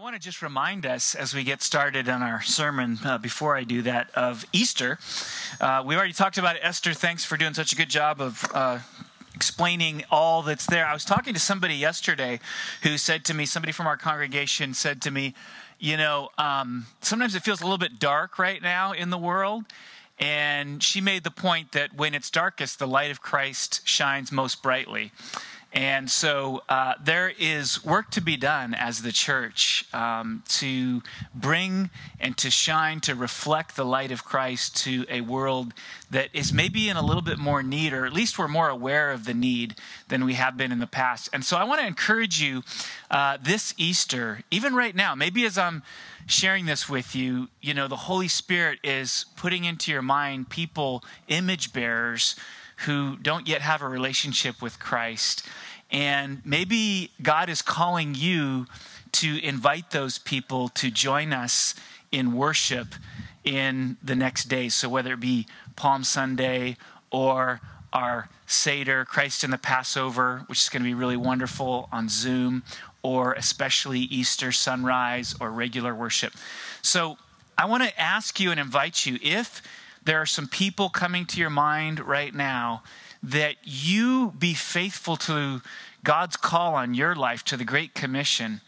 want to just remind us as we get started on our sermon, uh, before I do that, of Easter. Uh, we already talked about it. Esther. Thanks for doing such a good job of uh, explaining all that's there. I was talking to somebody yesterday who said to me, somebody from our congregation said to me, you know, um, sometimes it feels a little bit dark right now in the world. And she made the point that when it's darkest, the light of Christ shines most brightly. And so uh, there is work to be done as the church um, to bring and to shine, to reflect the light of Christ to a world that is maybe in a little bit more need, or at least we're more aware of the need than we have been in the past. And so I want to encourage you uh, this Easter, even right now, maybe as I'm sharing this with you, you know, the Holy Spirit is putting into your mind people, image bearers who don't yet have a relationship with Christ. And maybe God is calling you to invite those people to join us in worship in the next day. So, whether it be Palm Sunday or our Seder, Christ in the Passover, which is going to be really wonderful on Zoom, or especially Easter sunrise or regular worship. So, I want to ask you and invite you if there are some people coming to your mind right now that you be faithful to God's call on your life to the Great Commission.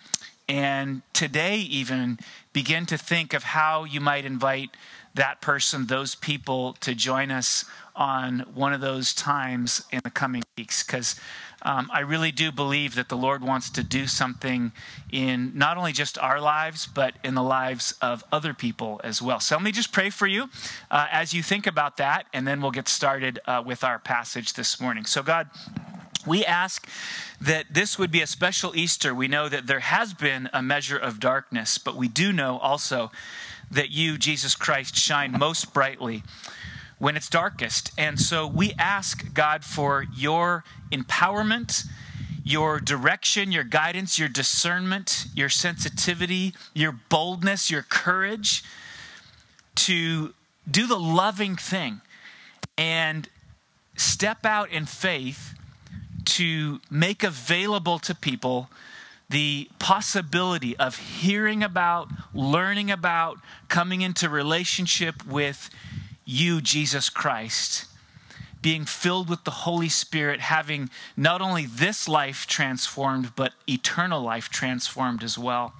And today, even begin to think of how you might invite that person, those people, to join us on one of those times in the coming weeks. Because um, I really do believe that the Lord wants to do something in not only just our lives, but in the lives of other people as well. So let me just pray for you uh, as you think about that, and then we'll get started uh, with our passage this morning. So, God, we ask that this would be a special Easter. We know that there has been a measure of darkness, but we do know also that you, Jesus Christ, shine most brightly when it's darkest. And so we ask God for your empowerment, your direction, your guidance, your discernment, your sensitivity, your boldness, your courage to do the loving thing and step out in faith to make available to people the possibility of hearing about, learning about, coming into relationship with you, Jesus Christ, being filled with the Holy Spirit, having not only this life transformed, but eternal life transformed as well.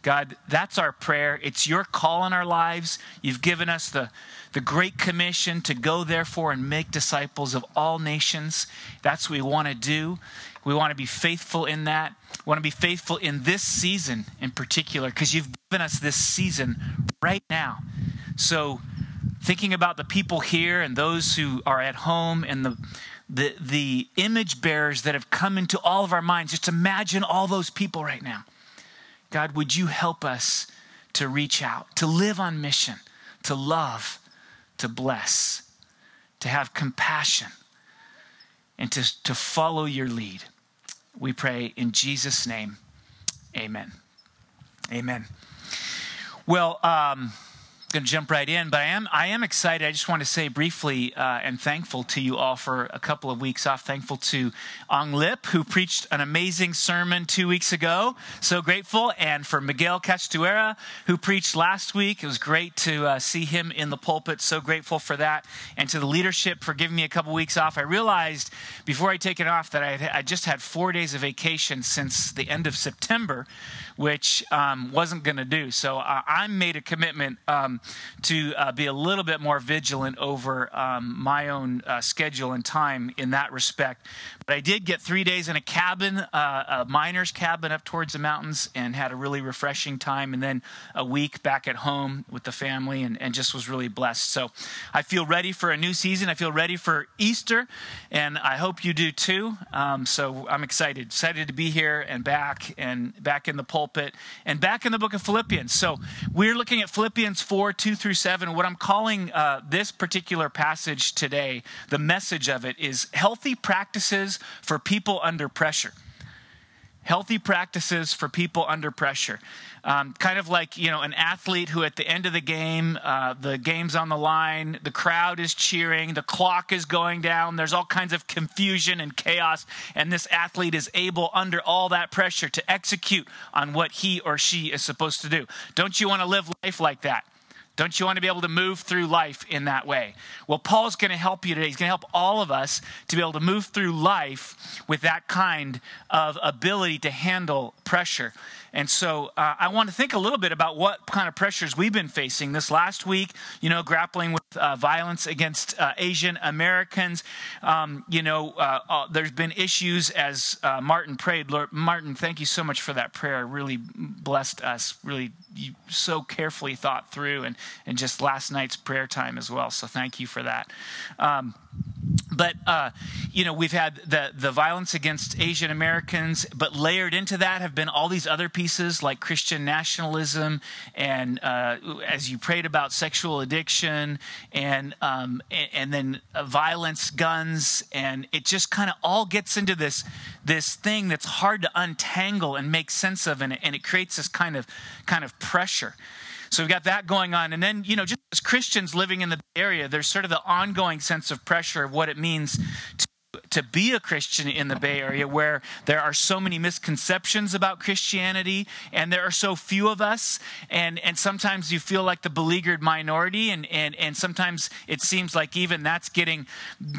God, that's our prayer. It's your call in our lives. You've given us the, the Great Commission to go, therefore, and make disciples of all nations. That's what we want to do. We want to be faithful in that. We want to be faithful in this season in particular, because you've given us this season right now. So, thinking about the people here and those who are at home and the the the image bearers that have come into all of our minds just imagine all those people right now god would you help us to reach out to live on mission to love to bless to have compassion and to, to follow your lead we pray in jesus name. Amen. Amen. Well um, going to jump right in, but I am I am excited. I just want to say briefly uh, and thankful to you all for a couple of weeks off. Thankful to Ong Lip who preached an amazing sermon two weeks ago. So grateful, and for Miguel Castuera who preached last week. It was great to uh, see him in the pulpit. So grateful for that, and to the leadership for giving me a couple weeks off. I realized before I take it off that I, I just had four days of vacation since the end of September, which um, wasn't going to do. So uh, I made a commitment. Um, to uh, be a little bit more vigilant over um, my own uh, schedule and time in that respect. But I did get three days in a cabin, uh, a miner's cabin up towards the mountains, and had a really refreshing time. And then a week back at home with the family, and, and just was really blessed. So I feel ready for a new season. I feel ready for Easter, and I hope you do too. Um, so I'm excited, excited to be here and back, and back in the pulpit, and back in the book of Philippians. So we're looking at Philippians 4 2 through 7. What I'm calling uh, this particular passage today, the message of it is healthy practices for people under pressure. healthy practices for people under pressure. Um, kind of like you know an athlete who at the end of the game, uh, the game's on the line, the crowd is cheering, the clock is going down, there's all kinds of confusion and chaos, and this athlete is able under all that pressure to execute on what he or she is supposed to do. Don't you want to live life like that? Don't you want to be able to move through life in that way? Well, Paul's going to help you today. He's going to help all of us to be able to move through life with that kind of ability to handle pressure. And so uh, I want to think a little bit about what kind of pressures we've been facing this last week, you know, grappling with uh, violence against uh, Asian Americans. Um, you know, uh, uh, there's been issues as uh, Martin prayed. Lord, Martin, thank you so much for that prayer. Really blessed us, really you so carefully thought through, and, and just last night's prayer time as well. So thank you for that. Um, but uh, you know we've had the the violence against Asian Americans, but layered into that have been all these other pieces like Christian nationalism, and uh, as you prayed about sexual addiction, and um, and, and, then uh, violence, guns, and it just kind of all gets into this this thing that's hard to untangle and make sense of, and, and it creates this kind of kind of pressure. So we've got that going on. And then, you know, just as Christians living in the area, there's sort of the ongoing sense of pressure of what it means to to be a Christian in the Bay Area where there are so many misconceptions about Christianity and there are so few of us. And and sometimes you feel like the beleaguered minority and and and sometimes it seems like even that's getting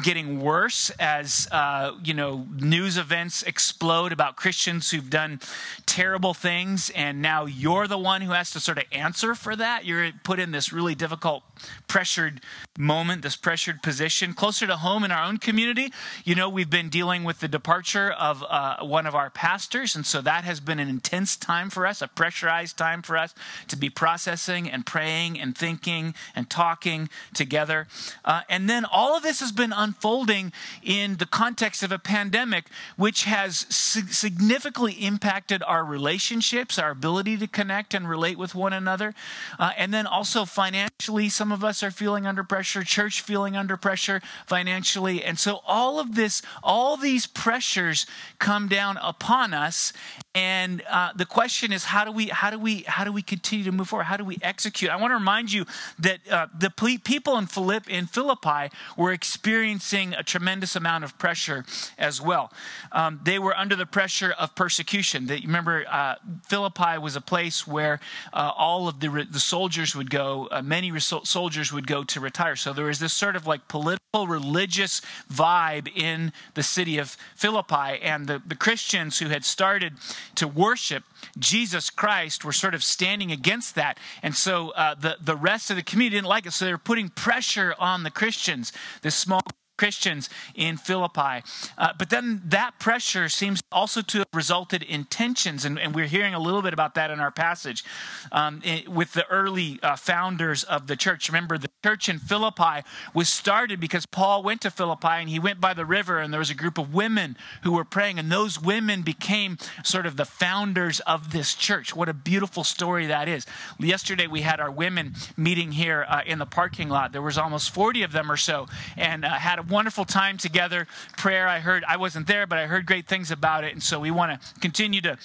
getting worse as uh, you know news events explode about Christians who've done terrible things. And now you're the one who has to sort of answer for that. You're put in this really difficult pressured moment this pressured position closer to home in our own community. You we've been dealing with the departure of uh, one of our pastors, and so that has been an intense time for us, a pressurized time for us to be processing and praying and thinking and talking together. Uh, and then all of this has been unfolding in the context of a pandemic, which has significantly impacted our relationships, our ability to connect and relate with one another. Uh, and then also financially, some of us are feeling under pressure, church feeling under pressure financially. And so all of this, all these pressures come down upon us, and uh, the question is, how do we, how do we, how do we continue to move forward? How do we execute? I want to remind you that uh, the people in, Philipp, in Philippi were experiencing a tremendous amount of pressure as well. Um, they were under the pressure of persecution. They, remember, uh, Philippi was a place where uh, all of the, the soldiers would go. Uh, many soldiers would go to retire. So there was this sort of like political, religious vibe in the city of Philippi, and the, the Christians who had started to worship Jesus Christ were sort of standing against that. And so uh, the, the rest of the community didn't like it. So they were putting pressure on the Christians, this small Christians in Philippi. Uh, but then that pressure seems also to have resulted in tensions, and, and we're hearing a little bit about that in our passage um, in, with the early uh, founders of the church. Remember, the church in Philippi was started because Paul went to Philippi and he went by the river, and there was a group of women who were praying, and those women became sort of the founders of this church. What a beautiful story that is. Yesterday, we had our women meeting here uh, in the parking lot. There was almost 40 of them or so, and uh, had a wonderful time together. Prayer, I heard, I wasn't there, but I heard great things about it. And so we want to continue to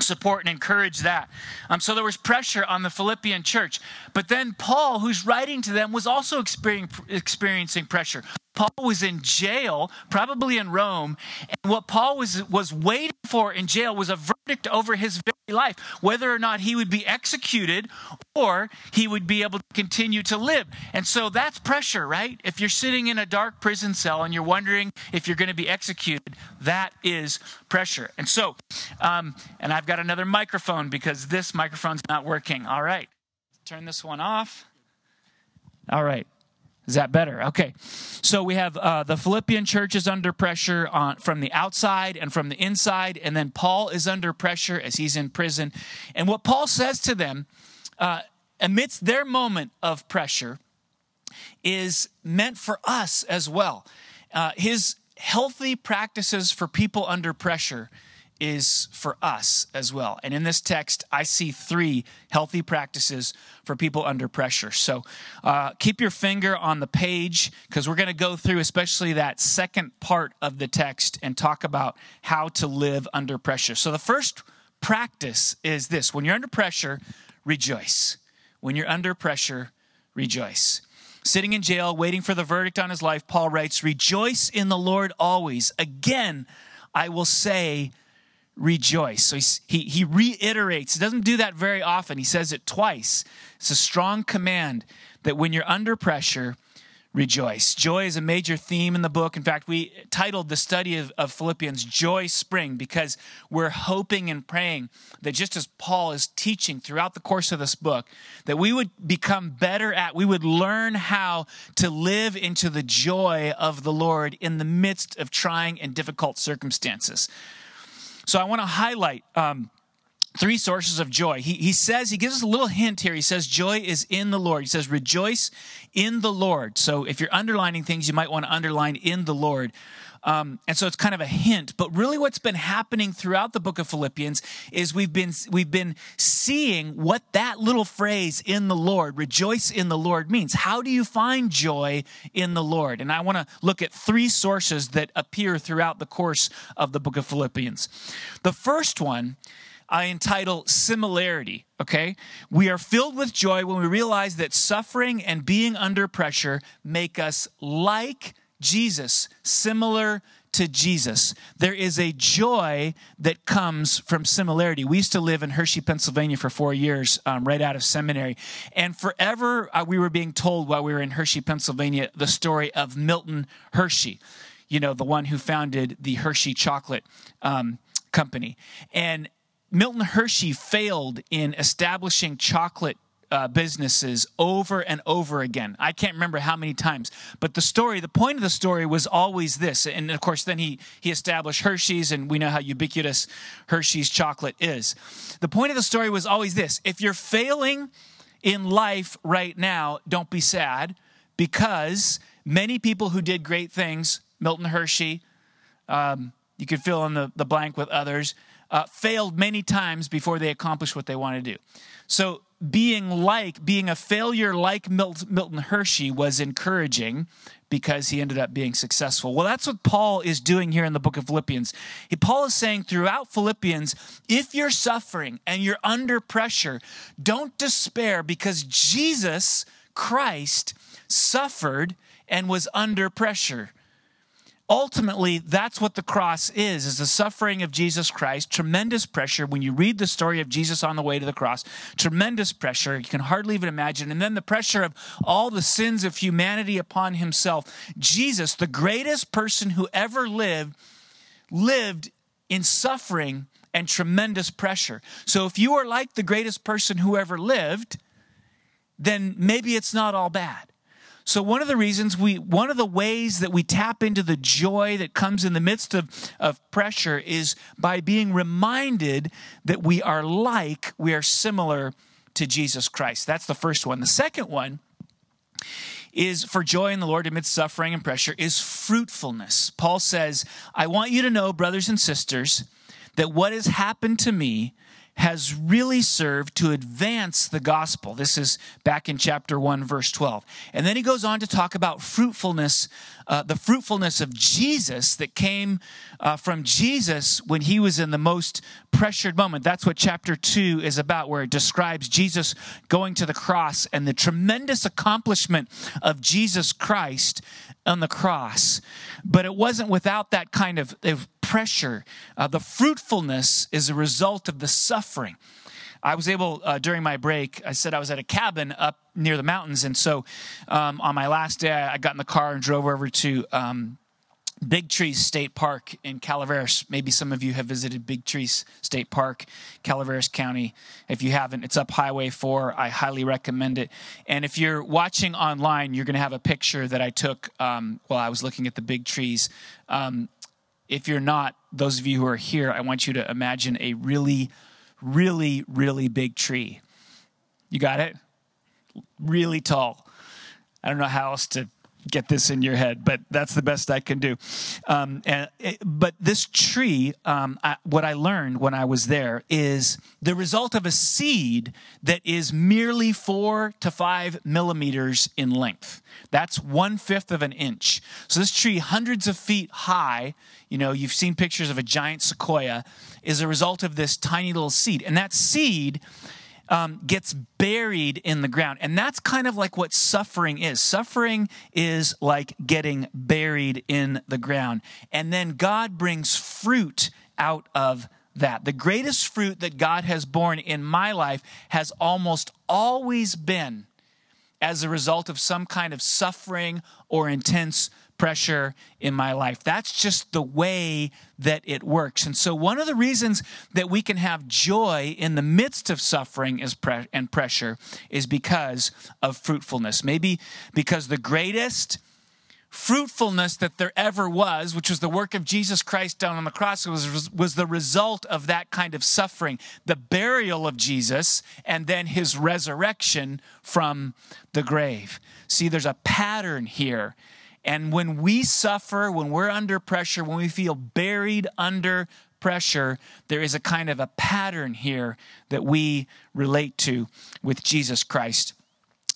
support and encourage that. Um, so there was pressure on the Philippian church. But then Paul, who's writing to them, was also experiencing pressure. Paul was in jail, probably in Rome, and what Paul was, was waiting for in jail was a verdict over his very life, whether or not he would be executed or he would be able to continue to live. And so that's pressure, right? If you're sitting in a dark prison cell and you're wondering if you're going to be executed, that is pressure. And so, um, and I've got another microphone because this microphone's not working. All right, turn this one off. All right. Is that better? Okay. So we have uh, the Philippian church is under pressure on, from the outside and from the inside, and then Paul is under pressure as he's in prison. And what Paul says to them uh, amidst their moment of pressure is meant for us as well. Uh, his healthy practices for people under pressure is for us as well. And in this text, I see three healthy practices for people under pressure. So uh, keep your finger on the page because we're going to go through, especially that second part of the text, and talk about how to live under pressure. So the first practice is this when you're under pressure, rejoice. When you're under pressure, rejoice. Sitting in jail, waiting for the verdict on his life, Paul writes, Rejoice in the Lord always. Again, I will say, rejoice. So he, he reiterates, he doesn't do that very often. He says it twice. It's a strong command that when you're under pressure, rejoice. Joy is a major theme in the book. In fact, we titled the study of, of, Philippians Joy Spring because we're hoping and praying that just as Paul is teaching throughout the course of this book, that we would become better at, we would learn how to live into the joy of the Lord in the midst of trying and difficult circumstances. So I want to highlight. Um, three sources of joy. He, he says, he gives us a little hint here. He says, joy is in the Lord. He says, rejoice in the Lord. So if you're underlining things, you might want to underline in the Lord. Um, and so it's kind of a hint, but really what's been happening throughout the book of Philippians is we've been we've been seeing what that little phrase in the Lord, rejoice in the Lord means. How do you find joy in the Lord? And I want to look at three sources that appear throughout the course of the book of Philippians. The first one I entitle Similarity. Okay? We are filled with joy when we realize that suffering and being under pressure make us like Jesus, similar to Jesus. There is a joy that comes from similarity. We used to live in Hershey, Pennsylvania for four years, um, right out of seminary. And forever uh, we were being told while we were in Hershey, Pennsylvania, the story of Milton Hershey, you know, the one who founded the Hershey chocolate um, company. And Milton Hershey failed in establishing chocolate uh, businesses over and over again. I can't remember how many times, but the story, the point of the story was always this. And of course, then he he established Hershey's, and we know how ubiquitous Hershey's chocolate is. The point of the story was always this: if you're failing in life right now, don't be sad, because many people who did great things, Milton Hershey, um, you could fill in the, the blank with others uh, failed many times before they accomplished what they want to do. So being like, being a failure like Milton Hershey was encouraging because he ended up being successful. Well, that's what Paul is doing here in the book of Philippians. He, Paul is saying throughout Philippians, if you're suffering and you're under pressure, don't despair because Jesus Christ suffered and was under pressure ultimately that's what the cross is is the suffering of jesus christ. Tremendous pressure. When you read the story of jesus on the way to the cross tremendous pressure. You can hardly even imagine. And then the pressure of all the sins of humanity upon himself. Jesus the greatest person who ever lived lived in suffering and tremendous pressure. So if you are like the greatest person who ever lived then maybe it's not all bad so one of the reasons we, one of the ways that we tap into the joy that comes in the midst of, of pressure is by being reminded that we are like, we are similar to Jesus Christ. That's the first one. The second one is for joy in the Lord amidst suffering and pressure is fruitfulness. Paul says, I want you to know, brothers and sisters, that what has happened to me has really served to advance the gospel. This is back in chapter 1, verse 12. And then he goes on to talk about fruitfulness, uh, the fruitfulness of Jesus that came uh, from Jesus when he was in the most pressured moment. That's what chapter 2 is about, where it describes Jesus going to the cross and the tremendous accomplishment of Jesus Christ on the cross. But it wasn't without that kind of, of pressure. Uh, the fruitfulness is a result of the suffering. I was able, uh, during my break, I said I was at a cabin up near the mountains. And so um, on my last day, I got in the car and drove over to um, Big Trees State Park in Calaveras. Maybe some of you have visited Big Trees State Park, Calaveras County. If you haven't, it's up Highway 4. I highly recommend it. And if you're watching online, you're going to have a picture that I took um, while I was looking at the big trees. Um, if you're not, those of you who are here, I want you to imagine a really, really, really big tree. You got it? Really tall. I don't know how else to get this in your head, but that's the best I can do. Um, and, it, but this tree, um, I, what I learned when I was there is the result of a seed that is merely four to five millimeters in length. That's one fifth of an inch. So this tree, hundreds of feet high, you know, you've seen pictures of a giant sequoia, is a result of this tiny little seed. And that seed um, gets buried in the ground. And that's kind of like what suffering is. Suffering is like getting buried in the ground. And then God brings fruit out of that. The greatest fruit that God has borne in my life has almost always been as a result of some kind of suffering or intense pressure in my life. That's just the way that it works. And so, one of the reasons that we can have joy in the midst of suffering is pre- and pressure is because of fruitfulness. Maybe because the greatest fruitfulness that there ever was, which was the work of Jesus Christ down on the cross, was, was the result of that kind of suffering, the burial of Jesus, and then his resurrection from the grave. See, there's a pattern here and when we suffer, when we're under pressure, when we feel buried under pressure, there is a kind of a pattern here that we relate to with Jesus Christ.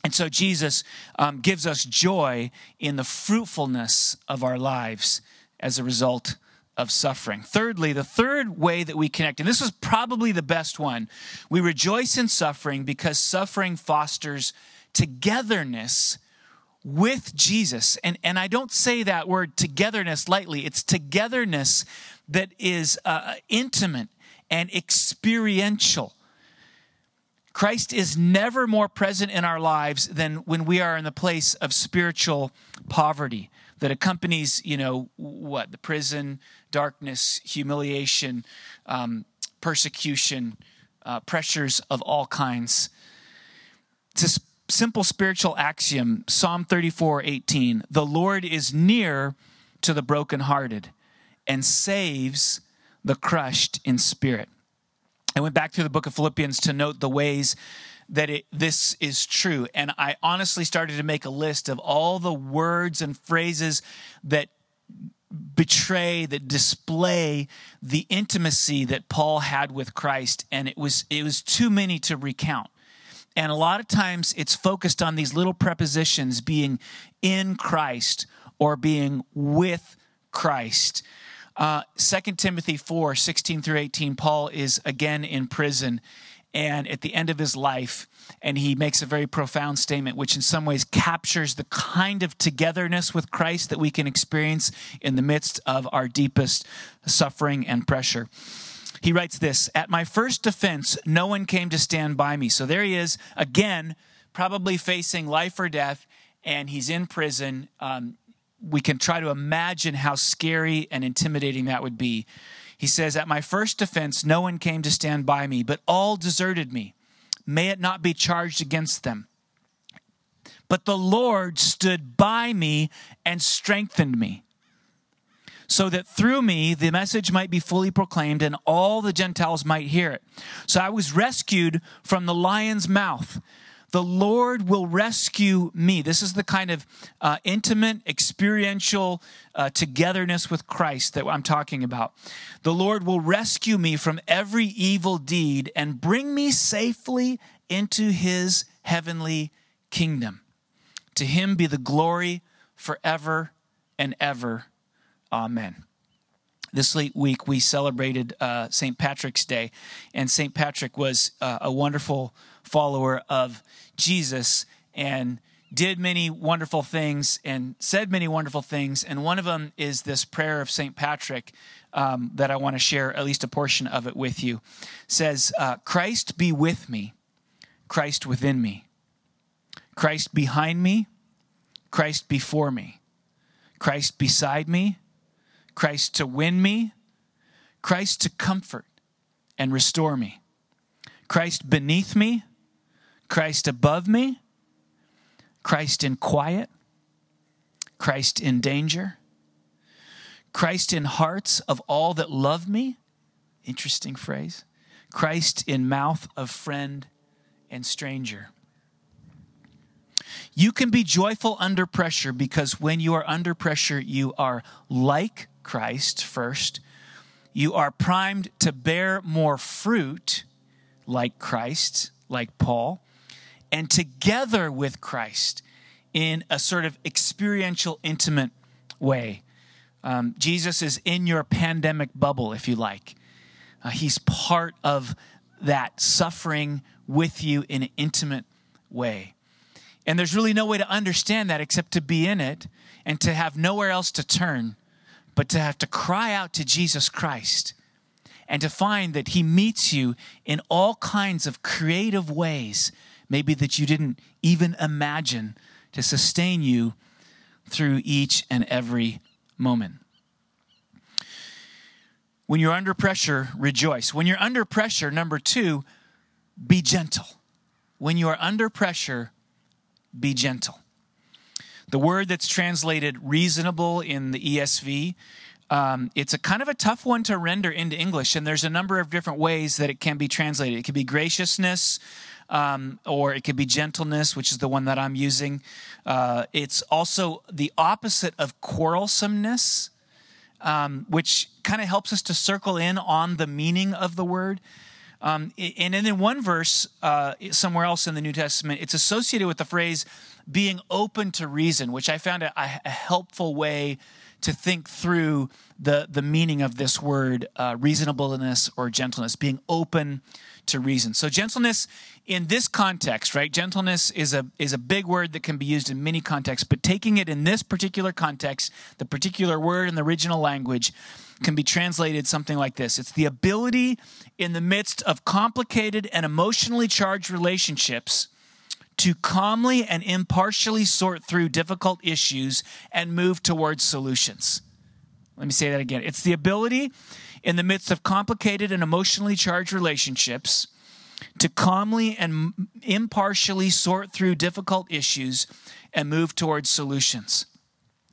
And so Jesus um, gives us joy in the fruitfulness of our lives as a result of suffering. Thirdly, the third way that we connect, and this is probably the best one, we rejoice in suffering because suffering fosters togetherness with Jesus. And, and I don't say that word togetherness lightly, it's togetherness that is uh, intimate and experiential. Christ is never more present in our lives than when we are in the place of spiritual poverty that accompanies, you know, what? The prison, darkness, humiliation, um, persecution, uh, pressures of all kinds. It's simple spiritual axiom Psalm 34 18. The Lord is near to the brokenhearted and saves the crushed in spirit. I went back through the book of Philippians to note the ways that it, this is true. And I honestly started to make a list of all the words and phrases that betray that display the intimacy that Paul had with Christ and it was it was too many to recount and a lot of times it's focused on these little prepositions being in Christ or being with Christ. Uh, 2 Timothy 4 16 through 18, Paul is again in prison and at the end of his life, and he makes a very profound statement, which in some ways captures the kind of togetherness with Christ that we can experience in the midst of our deepest suffering and pressure. He writes this At my first defense, no one came to stand by me. So there he is, again, probably facing life or death, and he's in prison. Um, we can try to imagine how scary and intimidating that would be. He says, At my first defense, no one came to stand by me, but all deserted me. May it not be charged against them. But the Lord stood by me and strengthened me so that through me the message might be fully proclaimed and all the Gentiles might hear it. So I was rescued from the lion's mouth. The Lord will rescue me. This is the kind of uh, intimate, experiential uh, togetherness with Christ that I'm talking about. The Lord will rescue me from every evil deed and bring me safely into his heavenly kingdom. To him be the glory forever and ever. Amen. This week, we celebrated uh, St. Patrick's Day, and St. Patrick was uh, a wonderful follower of Jesus and did many wonderful things and said many wonderful things. And one of them is this prayer of St. Patrick um, that I want to share at least a portion of it with you. It says, uh, Christ be with me, Christ within me, Christ behind me, Christ before me, Christ beside me Christ to win me, Christ to comfort and restore me, Christ beneath me, Christ above me, Christ in quiet, Christ in danger, Christ in hearts of all that love me. Interesting phrase. Christ in mouth of friend and stranger. You can be joyful under pressure because when you are under pressure, you are like Christ first. You are primed to bear more fruit like Christ, like Paul, and together with Christ in a sort of experiential, intimate way. Um, Jesus is in your pandemic bubble, if you like. Uh, he's part of that suffering with you in an intimate way. And there's really no way to understand that except to be in it and to have nowhere else to turn, but to have to cry out to Jesus Christ and to find that He meets you in all kinds of creative ways, maybe that you didn't even imagine, to sustain you through each and every moment. When you're under pressure, rejoice. When you're under pressure, number two, be gentle. When you are under pressure, be gentle. The word that's translated reasonable in the ESV, um, it's a kind of a tough one to render into English, and there's a number of different ways that it can be translated. It could be graciousness, um, or it could be gentleness, which is the one that I'm using. Uh, it's also the opposite of quarrelsomeness, um, which kind of helps us to circle in on the meaning of the word. Um, and then in one verse, uh, somewhere else in the New Testament, it's associated with the phrase being open to reason, which I found a, a helpful way to think through the, the meaning of this word, uh, reasonableness or gentleness, being open to reason. So gentleness in this context, right? Gentleness is a is a big word that can be used in many contexts, but taking it in this particular context, the particular word in the original language can be translated something like this. It's the ability in the midst of complicated and emotionally charged relationships to calmly and impartially sort through difficult issues and move towards solutions. Let me say that again. It's the ability in the midst of complicated and emotionally charged relationships to calmly and impartially sort through difficult issues and move towards solutions.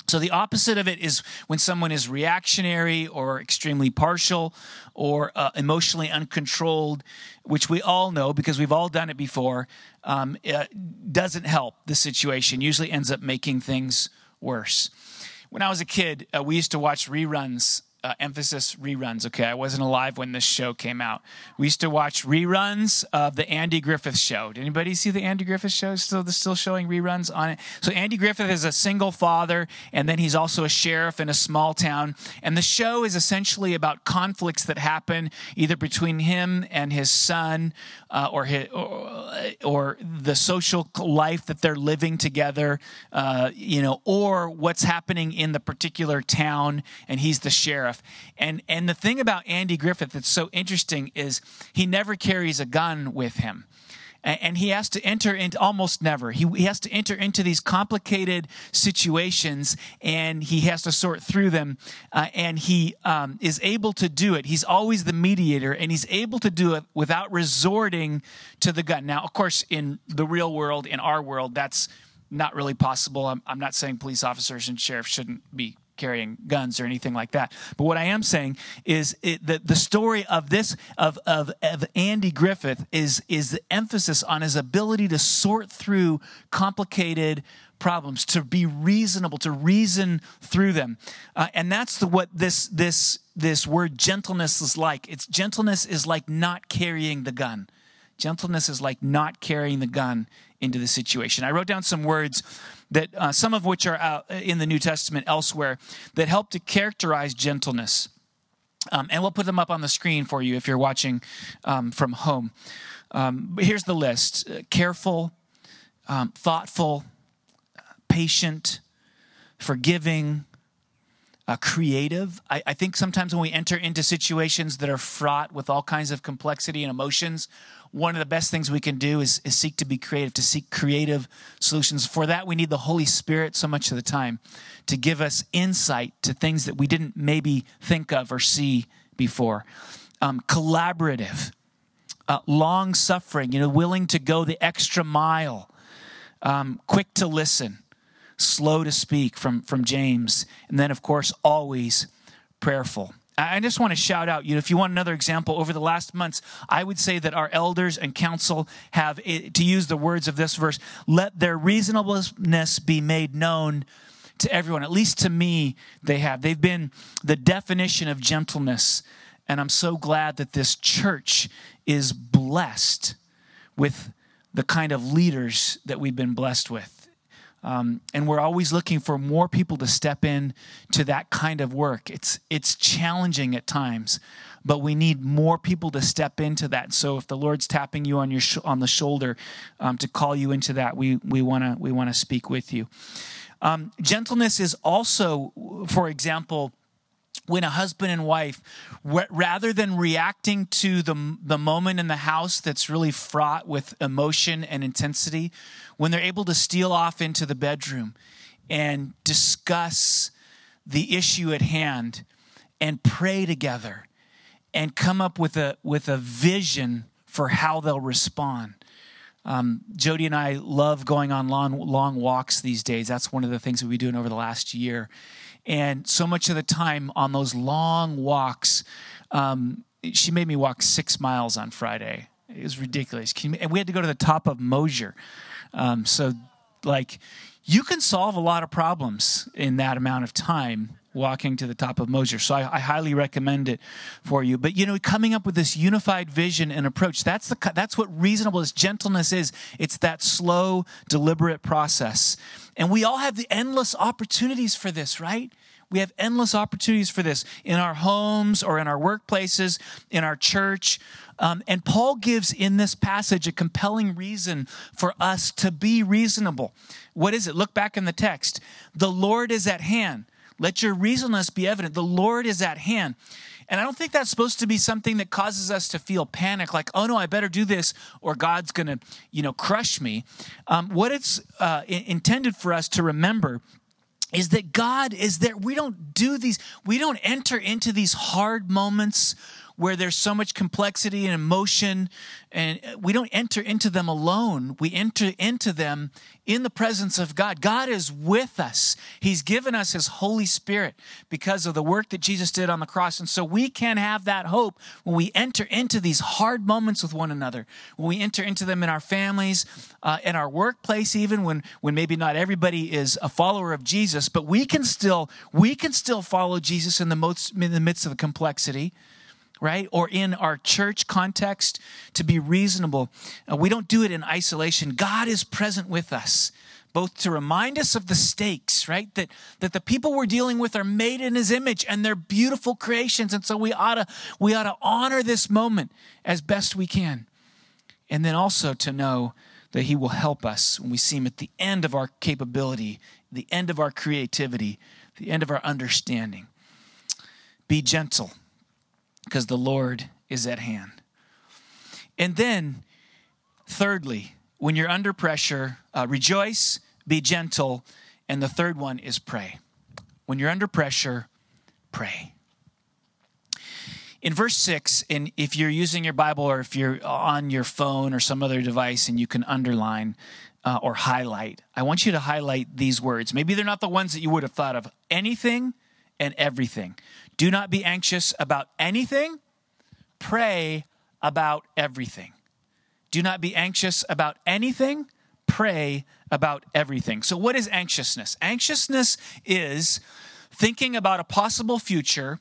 So, the opposite of it is when someone is reactionary or extremely partial or uh, emotionally uncontrolled, which we all know because we've all done it before, um, it doesn't help the situation, usually ends up making things worse. When I was a kid, uh, we used to watch reruns uh, emphasis reruns. Okay, I wasn't alive when this show came out. We used to watch reruns of the Andy Griffith Show. Did anybody see the Andy Griffith Show? Still, still showing reruns on it. So Andy Griffith is a single father, and then he's also a sheriff in a small town. And the show is essentially about conflicts that happen either between him and his son, uh, or, his, or, or the social life that they're living together, uh, you know, or what's happening in the particular town, and he's the sheriff stuff. And and the thing about Andy Griffith that's so interesting is he never carries a gun with him. And he has to enter into almost never. He, he has to enter into these complicated situations and he has to sort through them uh, and he um, is able to do it. He's always the mediator and he's able to do it without resorting to the gun. Now of course in the real world in our world that's not really possible. I'm, I'm not saying police officers and sheriffs shouldn't be carrying guns or anything like that. But what I am saying is it, the, the story of this, of, of, of Andy Griffith, is, is the emphasis on his ability to sort through complicated problems, to be reasonable, to reason through them. Uh, and that's the, what this, this, this word gentleness is like. It's gentleness is like not carrying the gun. Gentleness is like not carrying the gun into the situation. I wrote down some words that uh, some of which are out in the New Testament elsewhere that help to characterize gentleness. Um, and we'll put them up on the screen for you if you're watching um, from home. Um, here's the list uh, careful, um, thoughtful, patient, forgiving, uh, creative. I, I, think sometimes when we enter into situations that are fraught with all kinds of complexity and emotions, one of the best things we can do is, is seek to be creative, to seek creative solutions. For that, we need the Holy Spirit so much of the time to give us insight to things that we didn't maybe think of or see before. Um, collaborative, uh, long suffering, you know, willing to go the extra mile, um, quick to listen, slow to speak from, from James, and then, of course, always prayerful. I just want to shout out, you know, if you want another example, over the last months, I would say that our elders and council have, eh, to use the words of this verse, let their reasonableness be made known to everyone. At least to me, they have. They've been the definition of gentleness. And I'm so glad that this church is blessed with the kind of leaders that we've been blessed with. Um, and we're always looking for more people to step in to that kind of work. It's it's challenging at times, but we need more people to step into that. So if the Lord's tapping you on your sh- on the shoulder um, to call you into that, we we want to we want to speak with you. Um, gentleness is also, for example when a husband and wife, rather than reacting to the, the moment in the house that's really fraught with emotion and intensity, when they're able to steal off into the bedroom and discuss the issue at hand and pray together and come up with a, with a vision for how they'll respond. Um, Jody and I love going on long, long walks these days. That's one of the things we've been doing over the last year. And so much of the time on those long walks, um, she made me walk six miles on Friday. It was ridiculous. and we had to go to the top of Mosier. Um, so, like, you can solve a lot of problems in that amount of time walking to the top of Mosier. So I, I, highly recommend it for you. But you know, coming up with this unified vision and approach, that's the that's what reasonableness, gentleness is. It's that slow, deliberate process. And we all have the endless opportunities for this, right? We have endless opportunities for this in our homes or in our workplaces, in our church. Um, and Paul gives in this passage a compelling reason for us to be reasonable. What is it? Look back in the text. The Lord is at hand. Let your reasonableness be evident. The Lord is at hand. And I don't think that's supposed to be something that causes us to feel panic, like, oh no, I better do this, or God's going to, you know, crush me. Um, what it's uh, intended for us to remember is that God is there. We don't do these, we don't enter into these hard moments where there's so much complexity and emotion, and we don't enter into them alone. We enter into them in the presence of God. God is with us. He's given us His Holy Spirit because of the work that Jesus did on the cross. And so we can have that hope when we enter into these hard moments with one another, when we enter into them in our families, uh, in our workplace, even when, when maybe not everybody is a follower of Jesus, but we can still, we can still follow Jesus in the, most, in the midst of the complexity right? Or in our church context to be reasonable. Uh, we don't do it in isolation. God is present with us, both to remind us of the stakes, right? That, that the people we're dealing with are made in his image and they're beautiful creations. And so we ought to, we ought to honor this moment as best we can. And then also to know that he will help us when we see him at the end of our capability, the end of our creativity, the end of our understanding. Be gentle because the Lord is at hand. And then, thirdly, when you're under pressure, uh, rejoice, be gentle, and the third one is pray. When you're under pressure, pray. In verse 6, and if you're using your Bible or if you're on your phone or some other device and you can underline uh, or highlight, I want you to highlight these words. Maybe they're not the ones that you would have thought of. Anything and everything. Do not be anxious about anything, pray about everything. Do not be anxious about anything, pray about everything. So, what is anxiousness? Anxiousness is thinking about a possible future,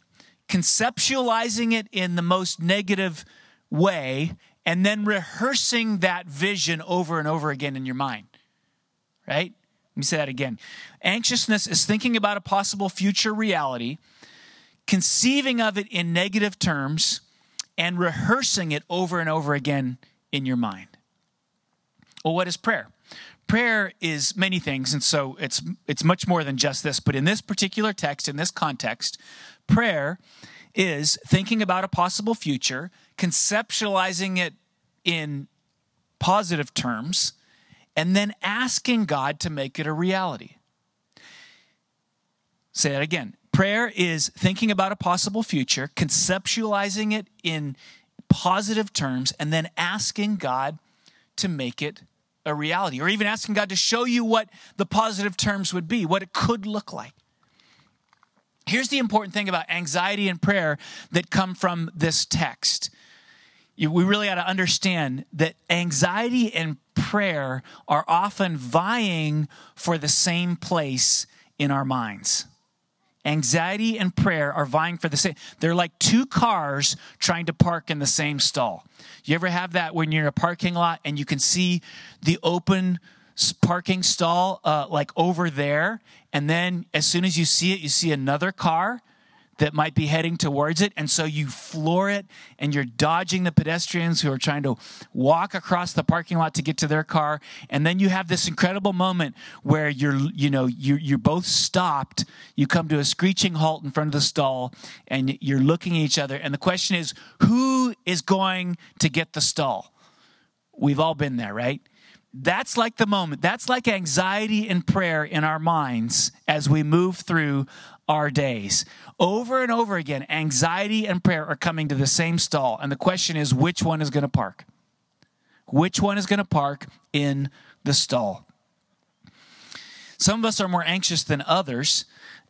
conceptualizing it in the most negative way, and then rehearsing that vision over and over again in your mind. Right? Let me say that again. Anxiousness is thinking about a possible future reality, conceiving of it in negative terms, and rehearsing it over and over again in your mind. Well, what is prayer? Prayer is many things, and so it's it's much more than just this. But in this particular text, in this context, prayer is thinking about a possible future, conceptualizing it in positive terms, and then asking God to make it a reality. Say that again. Prayer is thinking about a possible future, conceptualizing it in positive terms, and then asking God to make it a reality, or even asking God to show you what the positive terms would be, what it could look like. Here's the important thing about anxiety and prayer that come from this text. We really got to understand that anxiety and prayer are often vying for the same place in our minds. Anxiety and prayer are vying for the same. They're like two cars trying to park in the same stall. You ever have that when you're in a parking lot and you can see the open parking stall uh, like over there, and then as soon as you see it, you see another car that might be heading towards it. And so you floor it and you're dodging the pedestrians who are trying to walk across the parking lot to get to their car. And then you have this incredible moment where you're, you know, you're, you're both stopped. You come to a screeching halt in front of the stall and you're looking at each other. And the question is, who is going to get the stall? We've all been there, right? That's like the moment. That's like anxiety and prayer in our minds as we move through our days. Over and over again, anxiety and prayer are coming to the same stall. And the question is which one is going to park? Which one is going to park in the stall? Some of us are more anxious than others.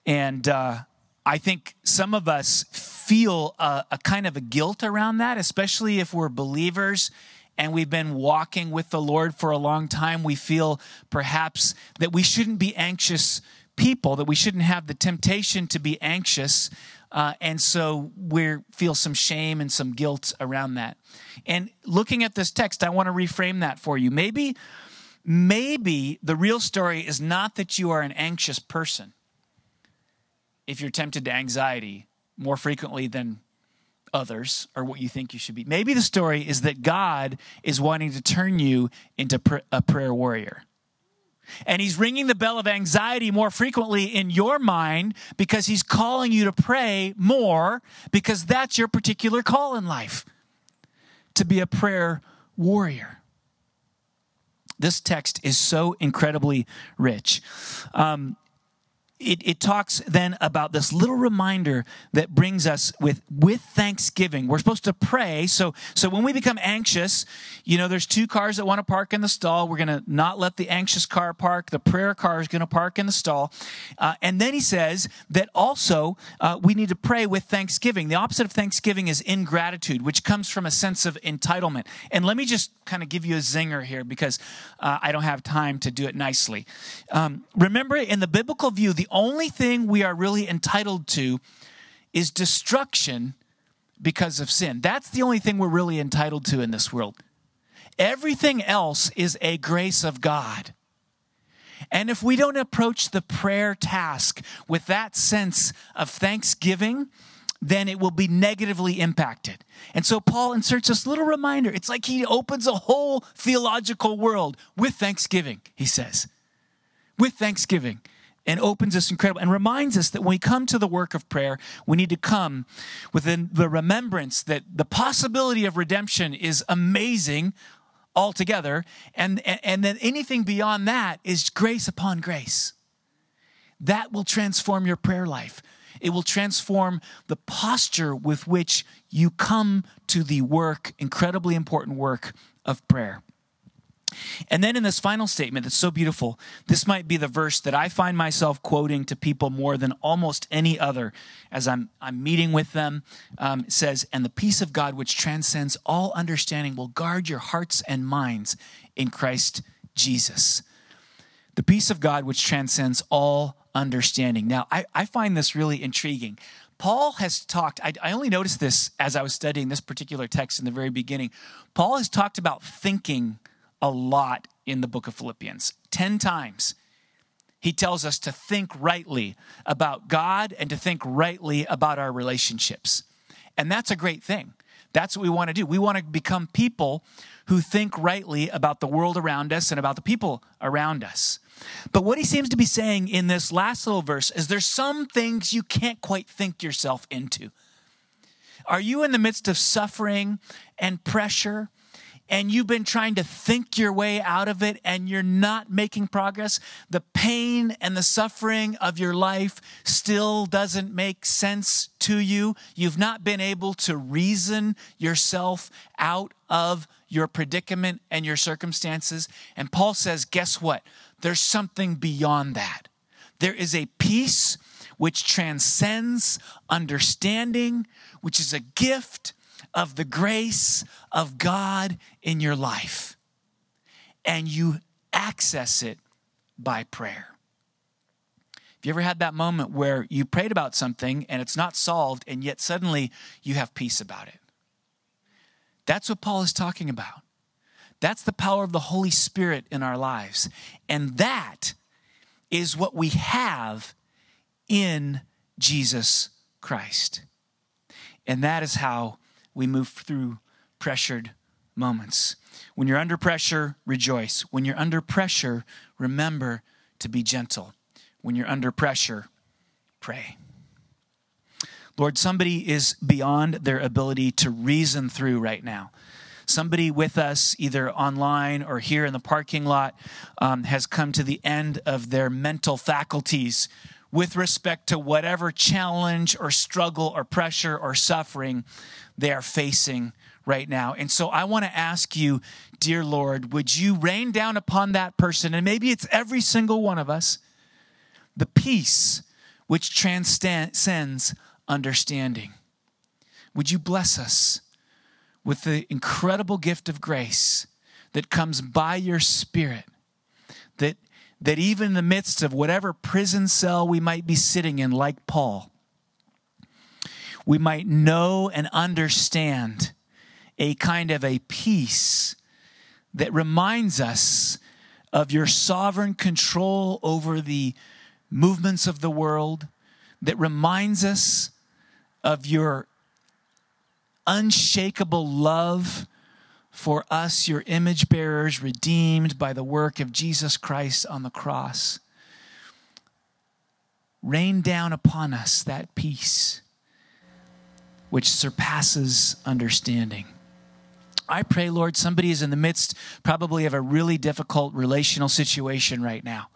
And uh, I think some of us feel a, a kind of a guilt around that, especially if we're believers and we've been walking with the Lord for a long time. We feel perhaps that we shouldn't be anxious people that we shouldn't have the temptation to be anxious. Uh, and so we feel some shame and some guilt around that. And looking at this text, I want to reframe that for you. Maybe, maybe the real story is not that you are an anxious person if you're tempted to anxiety more frequently than others or what you think you should be. Maybe the story is that God is wanting to turn you into a prayer warrior. And he's ringing the bell of anxiety more frequently in your mind because he's calling you to pray more because that's your particular call in life to be a prayer warrior. This text is so incredibly rich. Um, it, it talks then about this little reminder that brings us with with thanksgiving. We're supposed to pray. So so when we become anxious you know there's two cars that want to park in the stall. We're going to not let the anxious car park. The prayer car is going to park in the stall. Uh, and then he says that also uh, we need to pray with thanksgiving. The opposite of thanksgiving is ingratitude which comes from a sense of entitlement. And let me just kind of give you a zinger here because uh, i don't have time to do it nicely. Um, remember in the biblical view the only thing we are really entitled to is destruction because of sin. That's the only thing we're really entitled to in this world. Everything else is a grace of God. And if we don't approach the prayer task with that sense of thanksgiving, then it will be negatively impacted. And so Paul inserts this little reminder. It's like he opens a whole theological world with thanksgiving, he says. With thanksgiving and opens this incredible and reminds us that when we come to the work of prayer, we need to come within the remembrance that the possibility of redemption is amazing altogether, and, and, and then anything beyond that is grace upon grace. That will transform your prayer life. It will transform the posture with which you come to the work, incredibly important work of prayer. And then in this final statement that's so beautiful, this might be the verse that I find myself quoting to people more than almost any other as I'm, I'm meeting with them. Um, it says, And the peace of God, which transcends all understanding, will guard your hearts and minds in Christ Jesus. The peace of God, which transcends all understanding. Now, I, I find this really intriguing. Paul has talked, I, I, only noticed this as I was studying this particular text in the very beginning. Paul has talked about thinking a lot in the book of Philippians. 10 times he tells us to think rightly about God and to think rightly about our relationships. And that's a great thing. That's what we want to do. We want to become people who think rightly about the world around us and about the people around us. But what he seems to be saying in this last little verse is there's some things you can't quite think yourself into. Are you in the midst of suffering and pressure and you've been trying to think your way out of it and you're not making progress, the pain and the suffering of your life still doesn't make sense to you. You've not been able to reason yourself out of your predicament and your circumstances. And Paul says, guess what? There's something beyond that. There is a peace which transcends understanding, which is a gift of the grace of God in your life. And you access it by prayer. Have you ever had that moment where you prayed about something and it's not solved, and yet suddenly you have peace about it? That's what Paul is talking about. That's the power of the Holy Spirit in our lives. And that is what we have in Jesus Christ. And that is how we move through pressured moments. When you're under pressure, rejoice. When you're under pressure, remember to be gentle. When you're under pressure, pray. Lord, somebody is beyond their ability to reason through right now. Somebody with us, either online or here in the parking lot, um, has come to the end of their mental faculties with respect to whatever challenge or struggle or pressure or suffering they are facing right now. And so I want to ask you, dear Lord, would you rain down upon that person, and maybe it's every single one of us, the peace which transcends understanding. Would you bless us with the incredible gift of grace that comes by your Spirit? That, that even in the midst of whatever prison cell we might be sitting in, like Paul, we might know and understand a kind of a peace that reminds us of your sovereign control over the movements of the world, that reminds us of your unshakable love for us, your image bearers, redeemed by the work of Jesus Christ on the cross. Rain down upon us that peace which surpasses understanding. I pray, Lord, somebody is in the midst probably of a really difficult relational situation right now.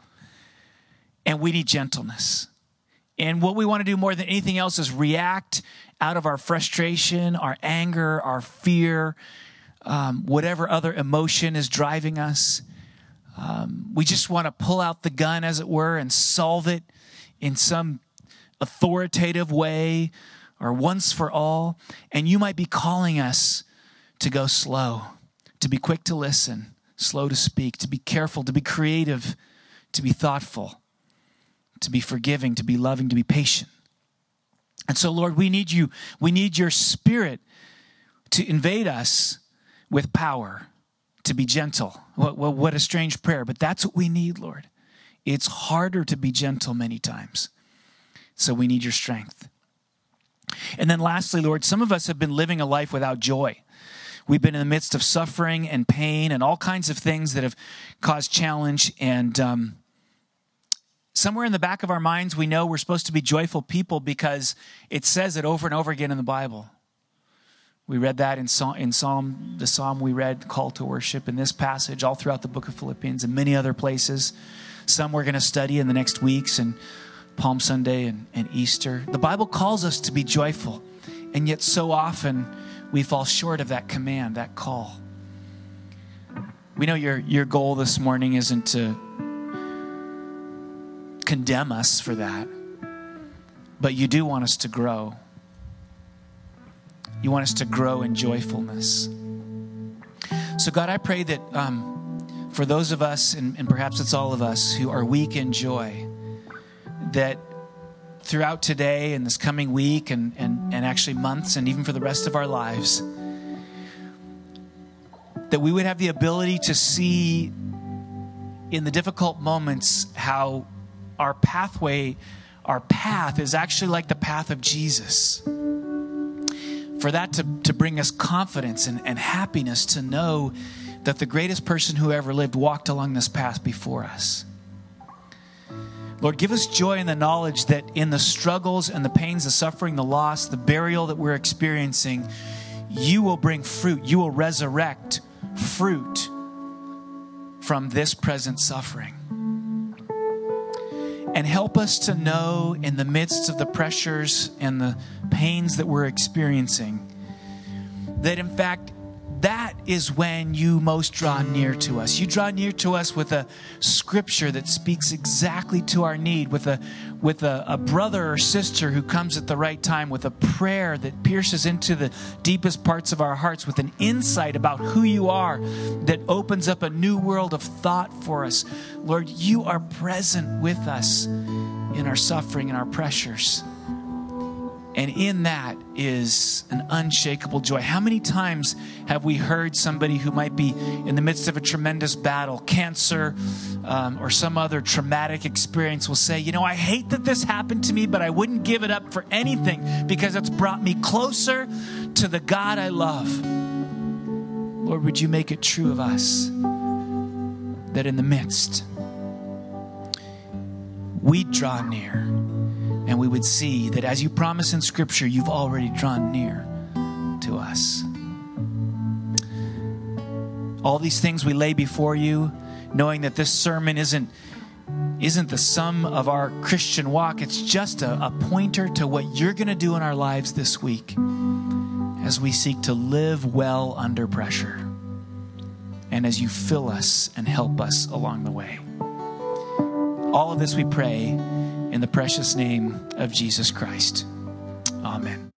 And we need gentleness. And what we want to do more than anything else is react out of our frustration, our anger, our fear, um, whatever other emotion is driving us. Um, we just want to pull out the gun, as it were, and solve it in some authoritative way or once for all. And you might be calling us to go slow, to be quick to listen, slow to speak, to be careful, to be creative, to be thoughtful, to be forgiving, to be loving, to be patient. And so, Lord, we need you. We need your spirit to invade us with power, to be gentle. What, what, what a strange prayer, but that's what we need, Lord. It's harder to be gentle many times. So we need your strength. And then lastly, Lord, some of us have been living a life without joy. We've been in the midst of suffering and pain and all kinds of things that have caused challenge. And um, somewhere in the back of our minds, we know we're supposed to be joyful people because it says it over and over again in the Bible. We read that in Psalm, in Psalm, the Psalm we read, call to worship, in this passage, all throughout the book of Philippians, and many other places. Some we're going to study in the next weeks, and Palm Sunday and, and Easter. The Bible calls us to be joyful, and yet so often we fall short of that command, that call. We know your, your goal this morning isn't to condemn us for that, but you do want us to grow. You want us to grow in joyfulness. So, God, I pray that um, for those of us, and, and perhaps it's all of us, who are weak in joy, that throughout today and this coming week and, and, and actually months and even for the rest of our lives, that we would have the ability to see in the difficult moments how our pathway, our path is actually like the path of Jesus. For that to, to bring us confidence and, and happiness to know that the greatest person who ever lived walked along this path before us. Lord, give us joy in the knowledge that in the struggles and the pains, the suffering, the loss, the burial that we're experiencing, you will bring fruit. You will resurrect fruit from this present suffering. And help us to know in the midst of the pressures and the pains that we're experiencing that, in fact, that is when you most draw near to us. You draw near to us with a scripture that speaks exactly to our need, with a with a, a, brother or sister who comes at the right time, with a prayer that pierces into the deepest parts of our hearts, with an insight about who you are that opens up a new world of thought for us. Lord, you are present with us in our suffering and our pressures. And in that is an unshakable joy. How many times have we heard somebody who might be in the midst of a tremendous battle, cancer, um, or some other traumatic experience, will say, You know, I hate that this happened to me, but I wouldn't give it up for anything because it's brought me closer to the God I love. Lord, would you make it true of us that in the midst, we draw near and we would see that as you promise in Scripture, you've already drawn near to us. All these things we lay before you, knowing that this sermon isn't isn't the sum of our Christian walk. It's just a, a pointer to what you're going to do in our lives this week as we seek to live well under pressure and as you fill us and help us along the way. All of this we pray in the precious name of Jesus Christ. Amen.